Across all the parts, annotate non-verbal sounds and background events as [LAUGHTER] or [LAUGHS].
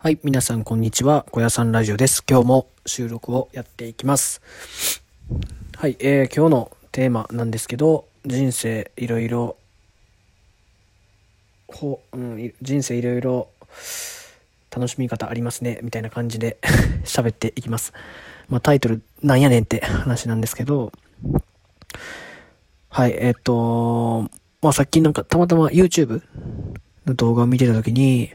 はい、皆さんこんにちは。小屋さんラジオです。今日も収録をやっていきます。はい、えー、今日のテーマなんですけど、人生いろいろ、ほ、うん、人生いろいろ楽しみ方ありますね、みたいな感じで [LAUGHS] 喋っていきます。まあタイトルなんやねんって話なんですけど、はい、えっ、ー、と、まあさっきなんかたまたま YouTube の動画を見てた時に、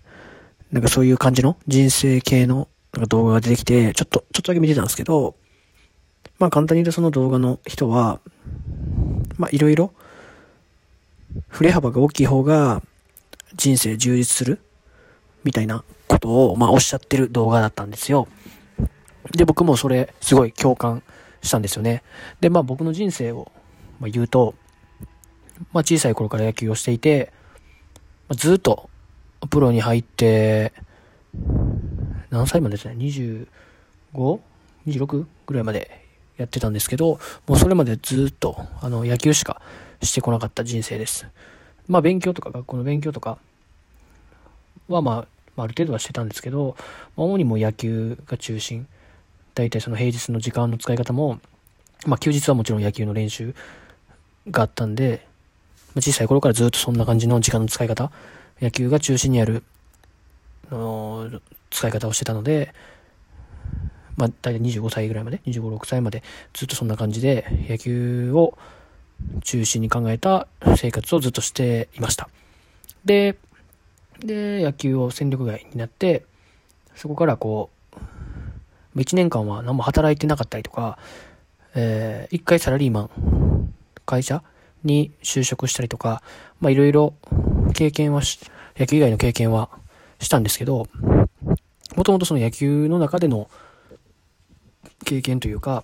なんかそういう感じの人生系のなんか動画が出てきて、ちょっと、ちょっとだけ見てたんですけど、まあ簡単に言うとその動画の人は、まあいろいろ、振れ幅が大きい方が人生充実するみたいなことを、まあおっしゃってる動画だったんですよ。で、僕もそれすごい共感したんですよね。で、まあ僕の人生をまあ言うと、まあ小さい頃から野球をしていて、まあ、ずっとプロに入って、何歳までですね ?25?26? ぐらいまでやってたんですけど、もうそれまでずっと、あの、野球しかしてこなかった人生です。まあ、勉強とか、学校の勉強とかは、まあ、ある程度はしてたんですけど、ま、主にもう野球が中心。大体その平日の時間の使い方も、まあ、休日はもちろん野球の練習があったんで、まあ、小さい頃からずっとそんな感じの時間の使い方野球が中心にある、の使い方をしてたので、まあ、大体25歳ぐらいまで、25、6歳までずっとそんな感じで野球を中心に考えた生活をずっとしていました。で、で、野球を戦力外になって、そこからこう、1年間は何も働いてなかったりとか、えー、一回サラリーマン、会社に就職したりとか、まあいろいろ経験はし、野球以外の経験はしたんですけど、もともとその野球の中での経験というか、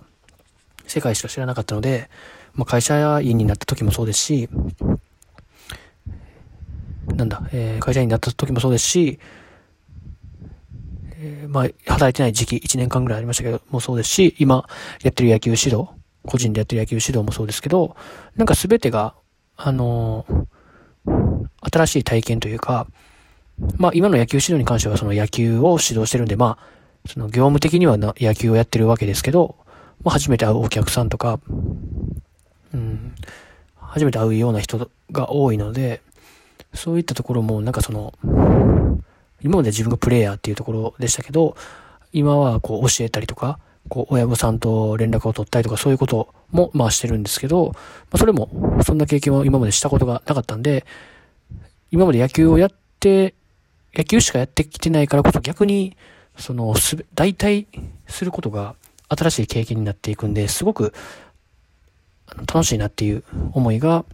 世界しか知らなかったので、まあ、会社員になった時もそうですし、なんだ、えー、会社員になった時もそうですし、えー、まあ、働いてない時期1年間ぐらいありましたけど、もそうですし、今やってる野球指導、個人でやってる野球指導もそうですけど、なんか全てが、あのー新しい体験というか、まあ今の野球指導に関してはその野球を指導してるんで、まあ、その業務的には野球をやってるわけですけど、まあ初めて会うお客さんとか、うん、初めて会うような人が多いので、そういったところもなんかその、今まで自分がプレイヤーっていうところでしたけど、今はこう教えたりとか、こう親御さんと連絡を取ったりとかそういうこともまあしてるんですけど、まあそれもそんな経験は今までしたことがなかったんで、今まで野球をやって、野球しかやってきてないからこそ逆に、その、す、大体することが新しい経験になっていくんで、すごく楽しいなっていう思いが、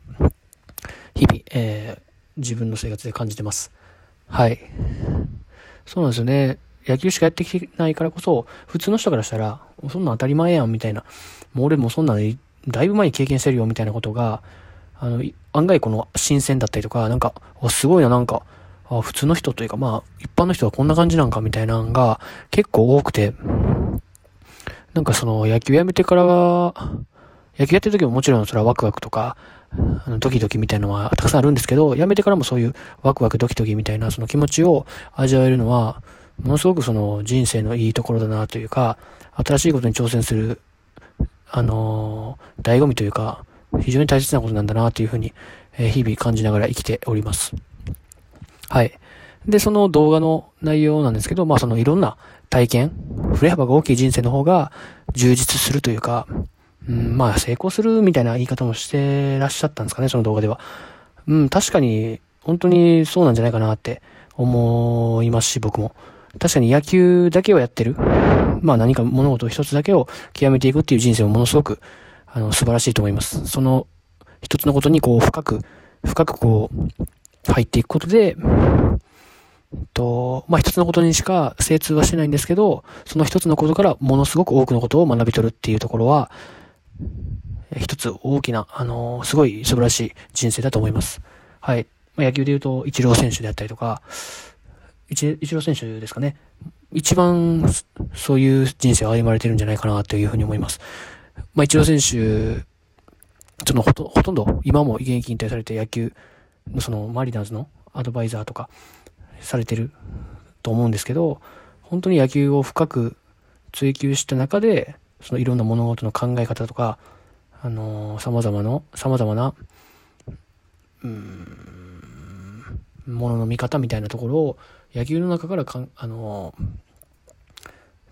日々、えー、自分の生活で感じてます。はい。そうなんですよね。野球しかやってきてないからこそ、普通の人からしたら、そんなん当たり前やん、みたいな。もう俺もそんなんだいぶ前に経験してるよ、みたいなことが、あの、案外この新鮮だったりとか、なんか、すごいな、なんか、普通の人というか、まあ、一般の人はこんな感じなんかみたいなのが結構多くて、なんかその野球やめてからは、野球やってる時ももちろんそれはワクワクとか、あのドキドキみたいなのはたくさんあるんですけど、やめてからもそういうワクワクドキドキみたいなその気持ちを味わえるのは、ものすごくその人生のいいところだなというか、新しいことに挑戦する、あのー、醍醐味というか、非常に大切なことなんだなというふうに、え日々感じながら生きております。はい。で、その動画の内容なんですけど、まあそのいろんな体験、振れ幅が大きい人生の方が充実するというか、うん、まあ成功するみたいな言い方もしてらっしゃったんですかね、その動画では。うん、確かに、本当にそうなんじゃないかなって思いますし、僕も。確かに野球だけをやってる。まあ何か物事一つだけを極めていくっていう人生をものすごくあの、素晴らしいと思います。その一つのことにこう深く、深くこう入っていくことで、と、まあ、一つのことにしか精通はしてないんですけど、その一つのことからものすごく多くのことを学び取るっていうところは、一つ大きな、あのすごい素晴らしい人生だと思います。はい。まあ、野球で言うと、イチロー選手であったりとか、イチロー選手ですかね。一番、そういう人生を歩まれてるんじゃないかなというふうに思います。まあ、イチロー選手、そのほとほとんど今も現役引退されて野球のそのマリナーズのアドバイザーとかされてると思うんですけど、本当に野球を深く追求した中で、そのいろんな物事の考え方とか、あのー、様々な、様々な、うん、ものの見方みたいなところを野球の中からかん、あのー、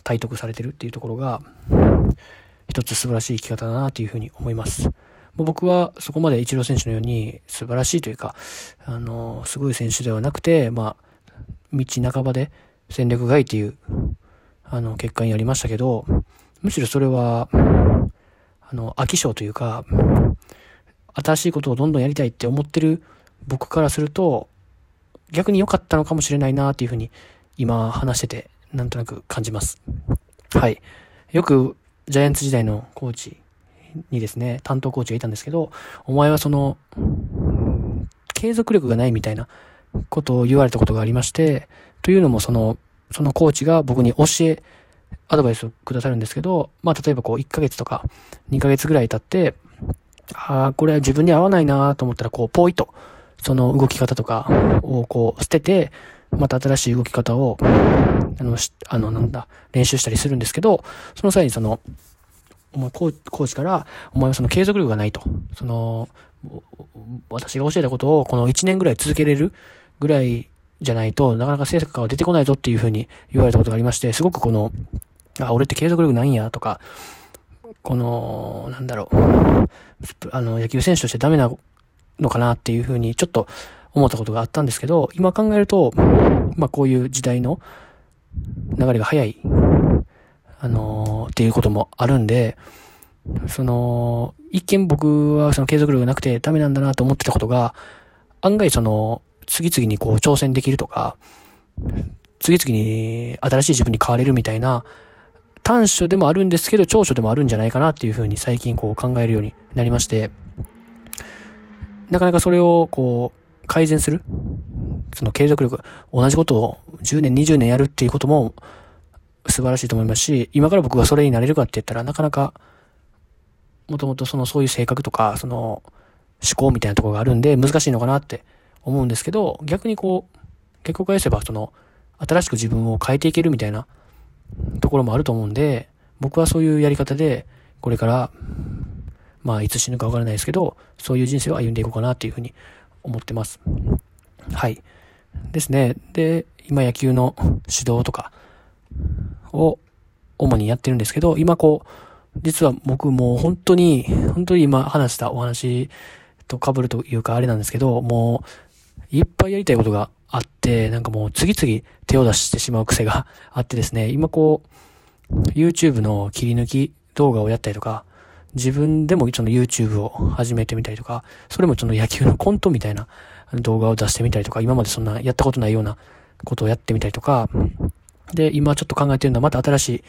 体得されてるっていうところが、一つ素晴らしい生き方だなというふうに思います。僕はそこまでイチロー選手のように素晴らしいというか、あの、すごい選手ではなくて、まあ、道半ばで戦略外っていう、あの、結果になりましたけど、むしろそれは、あの、飽き性というか、新しいことをどんどんやりたいって思ってる僕からすると、逆に良かったのかもしれないなっていうふうに、今話してて、なんとなく感じます。はい。よく、ジャイアンツ時代のコーチにですね、担当コーチがいたんですけど、お前はその、継続力がないみたいなことを言われたことがありまして、というのもその、そのコーチが僕に教え、アドバイスをくださるんですけど、まあ例えばこう1ヶ月とか2ヶ月ぐらい経って、ああ、これは自分に合わないなと思ったらこうポイと、その動き方とかをこう捨てて、また新しい動き方を、あの、あの、なんだ、練習したりするんですけど、その際にその、お前、コーチから、お前はその継続力がないと。その、私が教えたことをこの1年ぐらい続けれるぐらいじゃないとなかなか成果が出てこないぞっていうふうに言われたことがありまして、すごくこの、あ、俺って継続力ないんやとか、この、なんだろう、あの、野球選手としてダメなのかなっていうふうにちょっと思ったことがあったんですけど、今考えると、まあこういう時代の流れが早い、あのー、っていうこともあるんで、その、一見僕はその継続力がなくてダメなんだなと思ってたことが、案外その、次々にこう挑戦できるとか、次々に新しい自分に変われるみたいな、短所でもあるんですけど、長所でもあるんじゃないかなっていうふうに最近こう考えるようになりまして、なかなかそれをこう改善する、その継続力、同じことを10年、20年やるっていうことも素晴らしいと思いますし、今から僕がそれになれるかって言ったらなかなか、もともとそのそういう性格とか、その思考みたいなところがあるんで難しいのかなって思うんですけど、逆にこう、結構返せばその、新しく自分を変えていけるみたいなところもあると思うんで、僕はそういうやり方で、これから、まあ、いつ死ぬかわからないですけど、そういう人生を歩んでいこうかなっていうふうに思ってます。はい。ですね。で、今野球の指導とかを主にやってるんですけど、今こう、実は僕もう本当に、本当に今話したお話と被るというかあれなんですけど、もう、いっぱいやりたいことがあって、なんかもう次々手を出してしまう癖があってですね、今こう、YouTube の切り抜き動画をやったりとか、自分でもその YouTube を始めてみたりとか、それもその野球のコントみたいな動画を出してみたりとか、今までそんなやったことないようなことをやってみたりとか、で、今ちょっと考えてるのはまた新し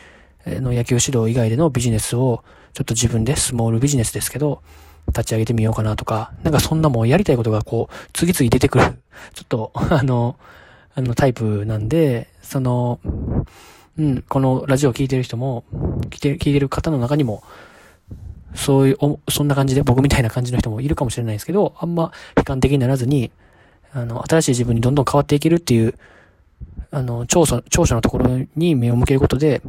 いの野球指導以外でのビジネスを、ちょっと自分でスモールビジネスですけど、立ち上げてみようかなとか、なんかそんなもうやりたいことがこう、次々出てくる、[LAUGHS] ちょっと、あの、あのタイプなんで、その、うん、このラジオを聴いてる人も、聞いて、聞いてる方の中にも、そういう、そんな感じで、僕みたいな感じの人もいるかもしれないですけど、あんま悲観的にならずに、あの、新しい自分にどんどん変わっていけるっていう、あの、長所、長所のところに目を向けることで、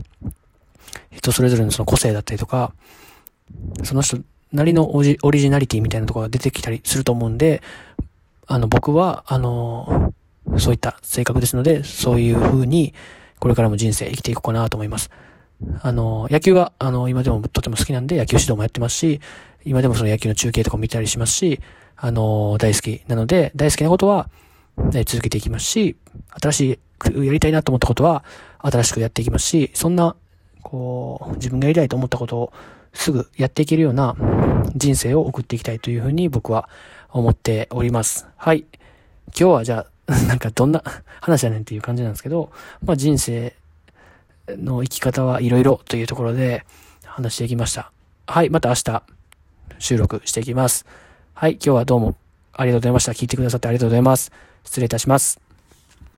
人それぞれのその個性だったりとか、その人なりのオリオリジナリティみたいなところが出てきたりすると思うんで、あの、僕は、あの、そういった性格ですので、そういう風に、これからも人生生きていこうかなと思います。あの、野球が、あの、今でもとても好きなんで、野球指導もやってますし、今でもその野球の中継とかも見たりしますし、あの、大好きなので、大好きなことは、ね、続けていきますし、新しい、やりたいなと思ったことは、新しくやっていきますし、そんな、こう、自分がやりたいと思ったことを、すぐやっていけるような人生を送っていきたいというふうに僕は思っております。はい。今日はじゃあ、なんかどんな [LAUGHS] 話やねんっていう感じなんですけど、まあ人生の生き方はいろいろというところで話していきました。はい。また明日収録していきます。はい。今日はどうもありがとうございました。聞いてくださってありがとうございます。失礼いたします。